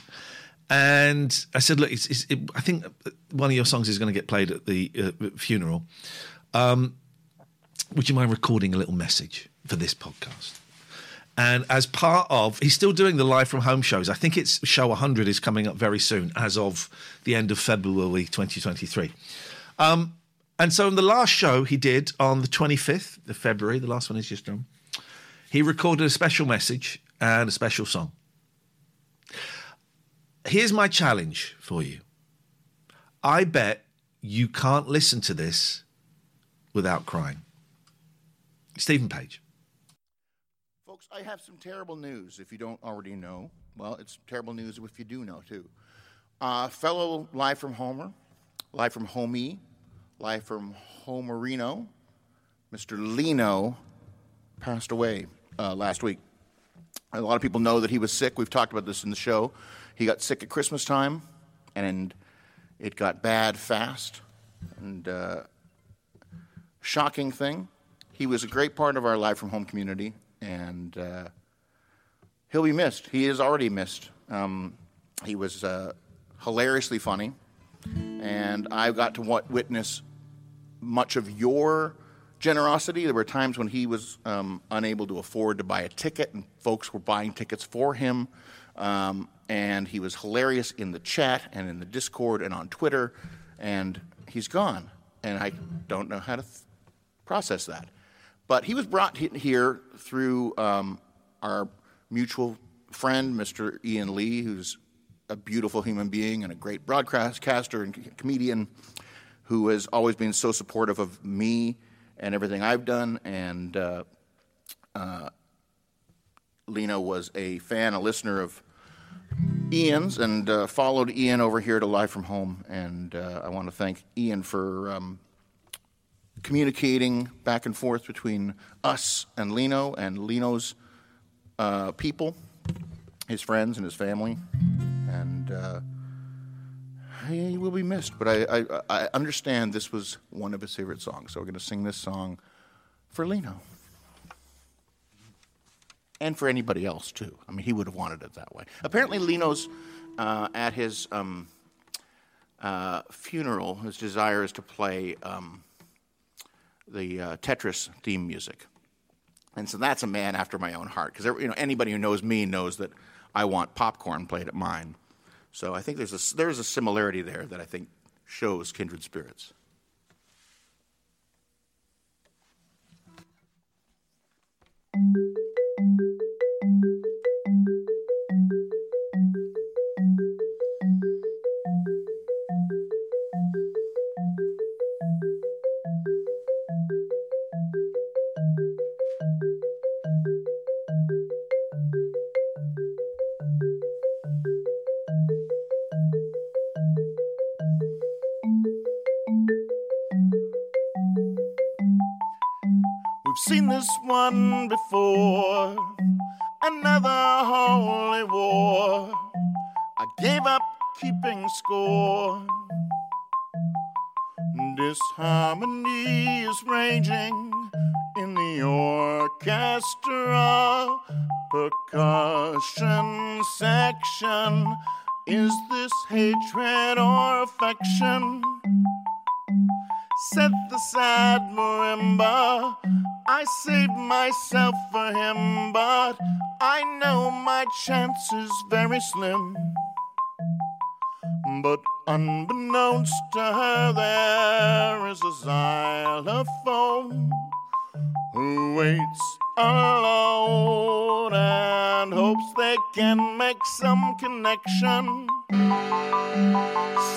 And I said, look, it's, it's, it, I think one of your songs is going to get played at the uh, funeral. Um, would you mind recording a little message for this podcast? And as part of, he's still doing the live from home shows. I think it's show 100 is coming up very soon, as of the end of February 2023. Um, and so in the last show he did on the 25th of February, the last one he's just done, he recorded a special message and a special song. Here's my challenge for you. I bet you can't listen to this without crying. Steven Page. I have some terrible news if you don't already know. Well, it's terrible news if you do know, too. Uh, fellow Live from Homer, Live from Homie, Live from Homerino, Mr. Lino passed away uh, last week. A lot of people know that he was sick. We've talked about this in the show. He got sick at Christmas time, and it got bad fast. And uh, shocking thing, he was a great part of our Live from Home community, and uh, he'll be missed. He is already missed. Um, he was uh, hilariously funny, and I got to witness much of your generosity. There were times when he was um, unable to afford to buy a ticket, and folks were buying tickets for him. Um, and he was hilarious in the chat and in the Discord and on Twitter, and he's gone. And I don't know how to th- process that. But he was brought here through um, our mutual friend, Mr. Ian Lee, who's a beautiful human being and a great broadcaster and comedian who has always been so supportive of me and everything I've done. And uh, uh, Lena was a fan, a listener of Ian's, and uh, followed Ian over here to Live from Home. And uh, I want to thank Ian for um, communicating back and forth between us and Lino and Lino's uh, people, his friends and his family. And uh, he will be missed. But I, I, I understand this was one of his favorite songs. So we're going to sing this song for Lino. And for anybody else, too. I mean, he would have wanted it that way. Apparently, Lino's uh, at his um, uh, funeral, his desire is to play um, the uh, Tetris theme music. And so that's a man after my own heart. Because you know, anybody who knows me knows that I want popcorn played at mine. So I think there's a, there's a similarity there that I think shows kindred spirits. This one before. Another holy war. I gave up keeping score. Disharmony is raging in the orchestra. Percussion section. Is this hatred or affection? Said the sad marimba. I saved myself for him, but I know my chance is very slim. But unbeknownst to her, there is a xylophone who waits alone and hopes they can make some connection.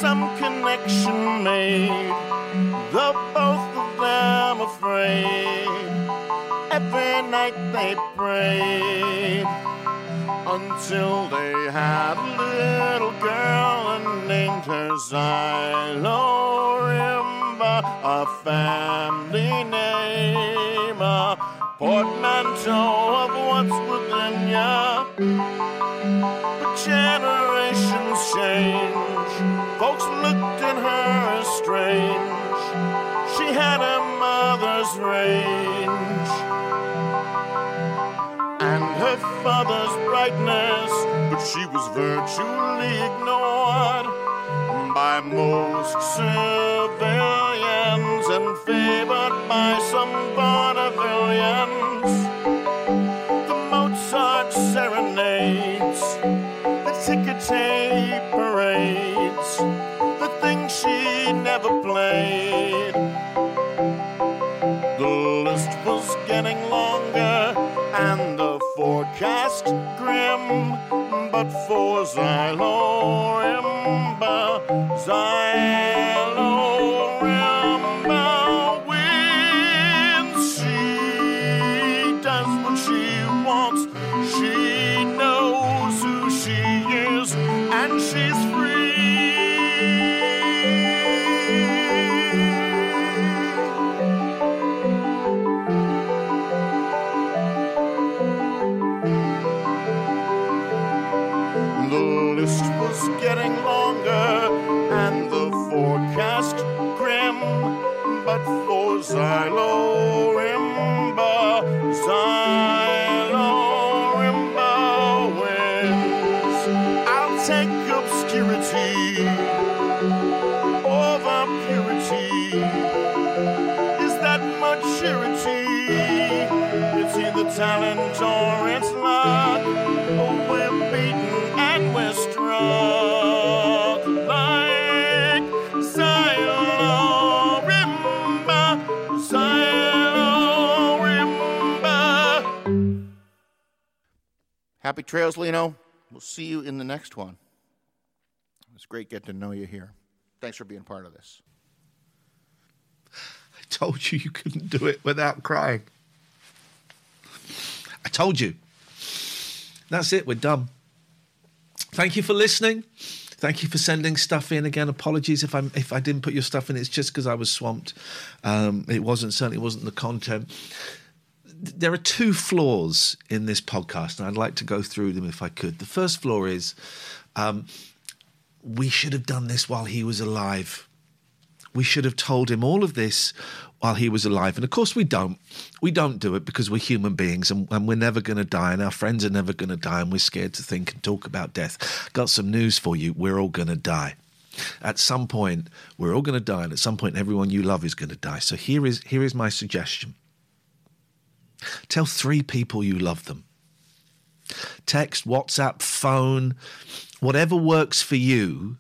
Some connection made, though both them afraid. Every night they prayed until they had a little girl and named her Xylorimba, a family name, a portmanteau of what's within ya. But generations change, folks looked at her as strange. She had a mother's range and her father's brightness, but she was virtually ignored by most civilians and favored by some vaudevillians. But for Xylorimba, Xylorimba list was getting longer and the forecast grim, but for Xylorimba, Happy trails, Lino. We'll see you in the next one. It's great getting to know you here. Thanks for being part of this. I told you you couldn't do it without crying. I told you. That's it. We're done. Thank you for listening. Thank you for sending stuff in. Again, apologies if I if I didn't put your stuff in. It's just because I was swamped. Um, it wasn't certainly wasn't the content. There are two flaws in this podcast, and I'd like to go through them if I could. The first flaw is um, we should have done this while he was alive. We should have told him all of this while he was alive. And of course, we don't. We don't do it because we're human beings and, and we're never going to die, and our friends are never going to die, and we're scared to think and talk about death. Got some news for you. We're all going to die. At some point, we're all going to die, and at some point, everyone you love is going to die. So here is here is my suggestion. Tell three people you love them. Text, WhatsApp, phone, whatever works for you.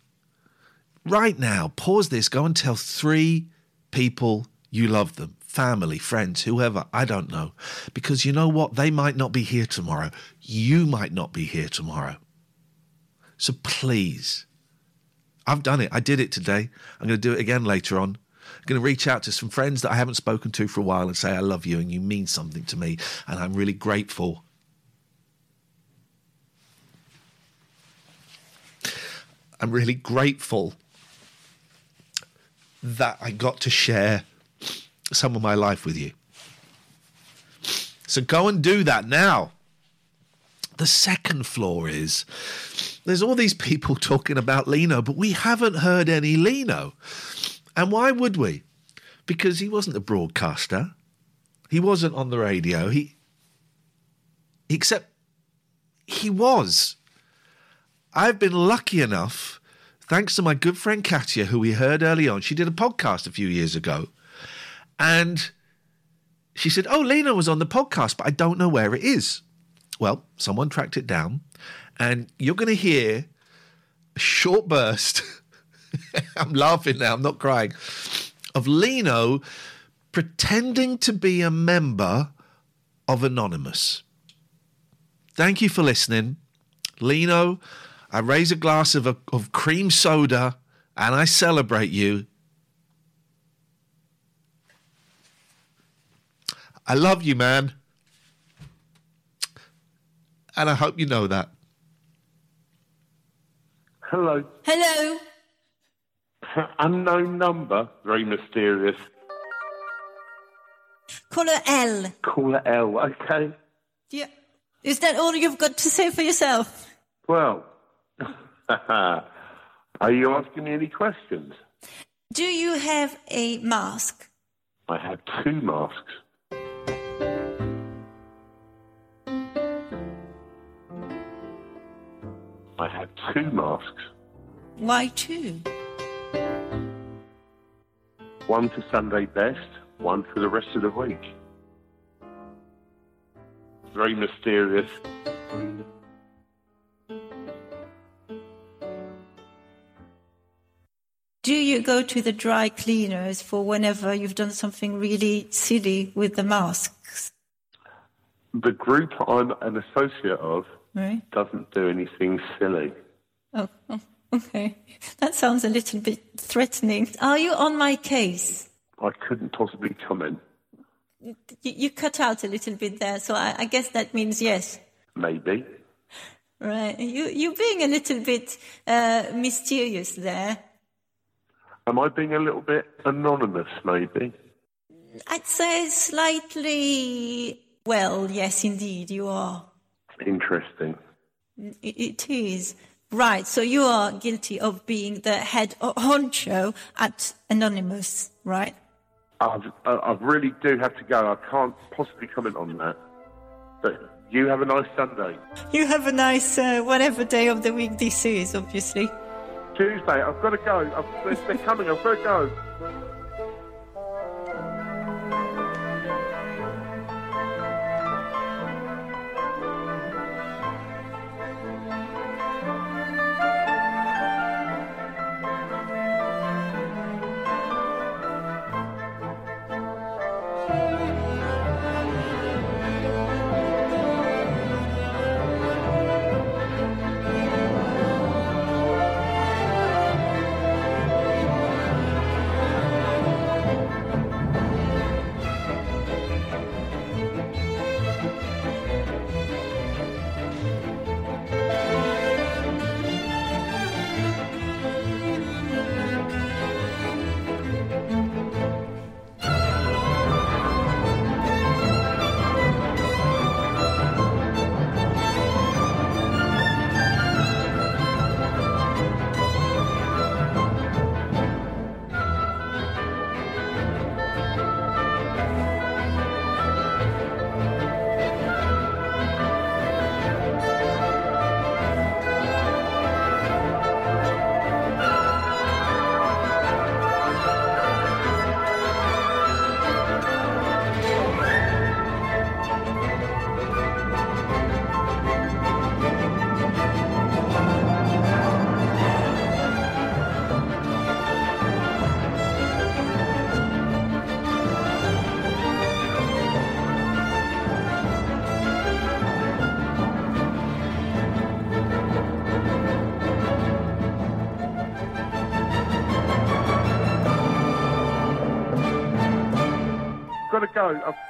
Right now, pause this, go and tell three people you love them family, friends, whoever, I don't know. Because you know what? They might not be here tomorrow. You might not be here tomorrow. So please, I've done it. I did it today. I'm going to do it again later on. Going to reach out to some friends that I haven't spoken to for a while and say, I love you and you mean something to me. And I'm really grateful. I'm really grateful that I got to share some of my life with you. So go and do that now. The second flaw is there's all these people talking about Lino, but we haven't heard any Lino. And why would we? Because he wasn't a broadcaster. He wasn't on the radio. He except he was. I've been lucky enough, thanks to my good friend Katia, who we heard early on. She did a podcast a few years ago. And she said, Oh, Lena was on the podcast, but I don't know where it is. Well, someone tracked it down, and you're going to hear a short burst. <laughs> <laughs> I'm laughing now, I'm not crying. Of Lino pretending to be a member of Anonymous. Thank you for listening. Lino, I raise a glass of, a, of cream soda and I celebrate you. I love you, man. And I hope you know that. Hello. Hello. <laughs> Unknown number. Very mysterious. Caller L. Caller L. Okay. Yeah. Is that all you've got to say for yourself? Well, <laughs> are you asking me any questions? Do you have a mask? I have two masks. I have two masks. Why two? One for Sunday best, one for the rest of the week. Very mysterious. Do you go to the dry cleaners for whenever you've done something really silly with the masks? The group I'm an associate of Right. doesn't do anything silly. Oh, oh, okay. That sounds a little bit threatening. Are you on my case? I couldn't possibly comment. You, you cut out a little bit there, so I, I guess that means yes. Maybe. Right. You, you're being a little bit uh, mysterious there. Am I being a little bit anonymous, maybe? I'd say slightly. Well, yes, indeed, you are. Interesting. It, it is. Right, so you are guilty of being the head honcho at Anonymous, right? I've, I really do have to go. I can't possibly comment on that. But you have a nice Sunday. You have a nice, uh, whatever day of the week this is, obviously. Tuesday, I've got to go. I've, they're coming. I've got to go.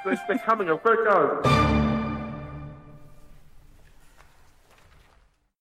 They're, coming. I've got to go.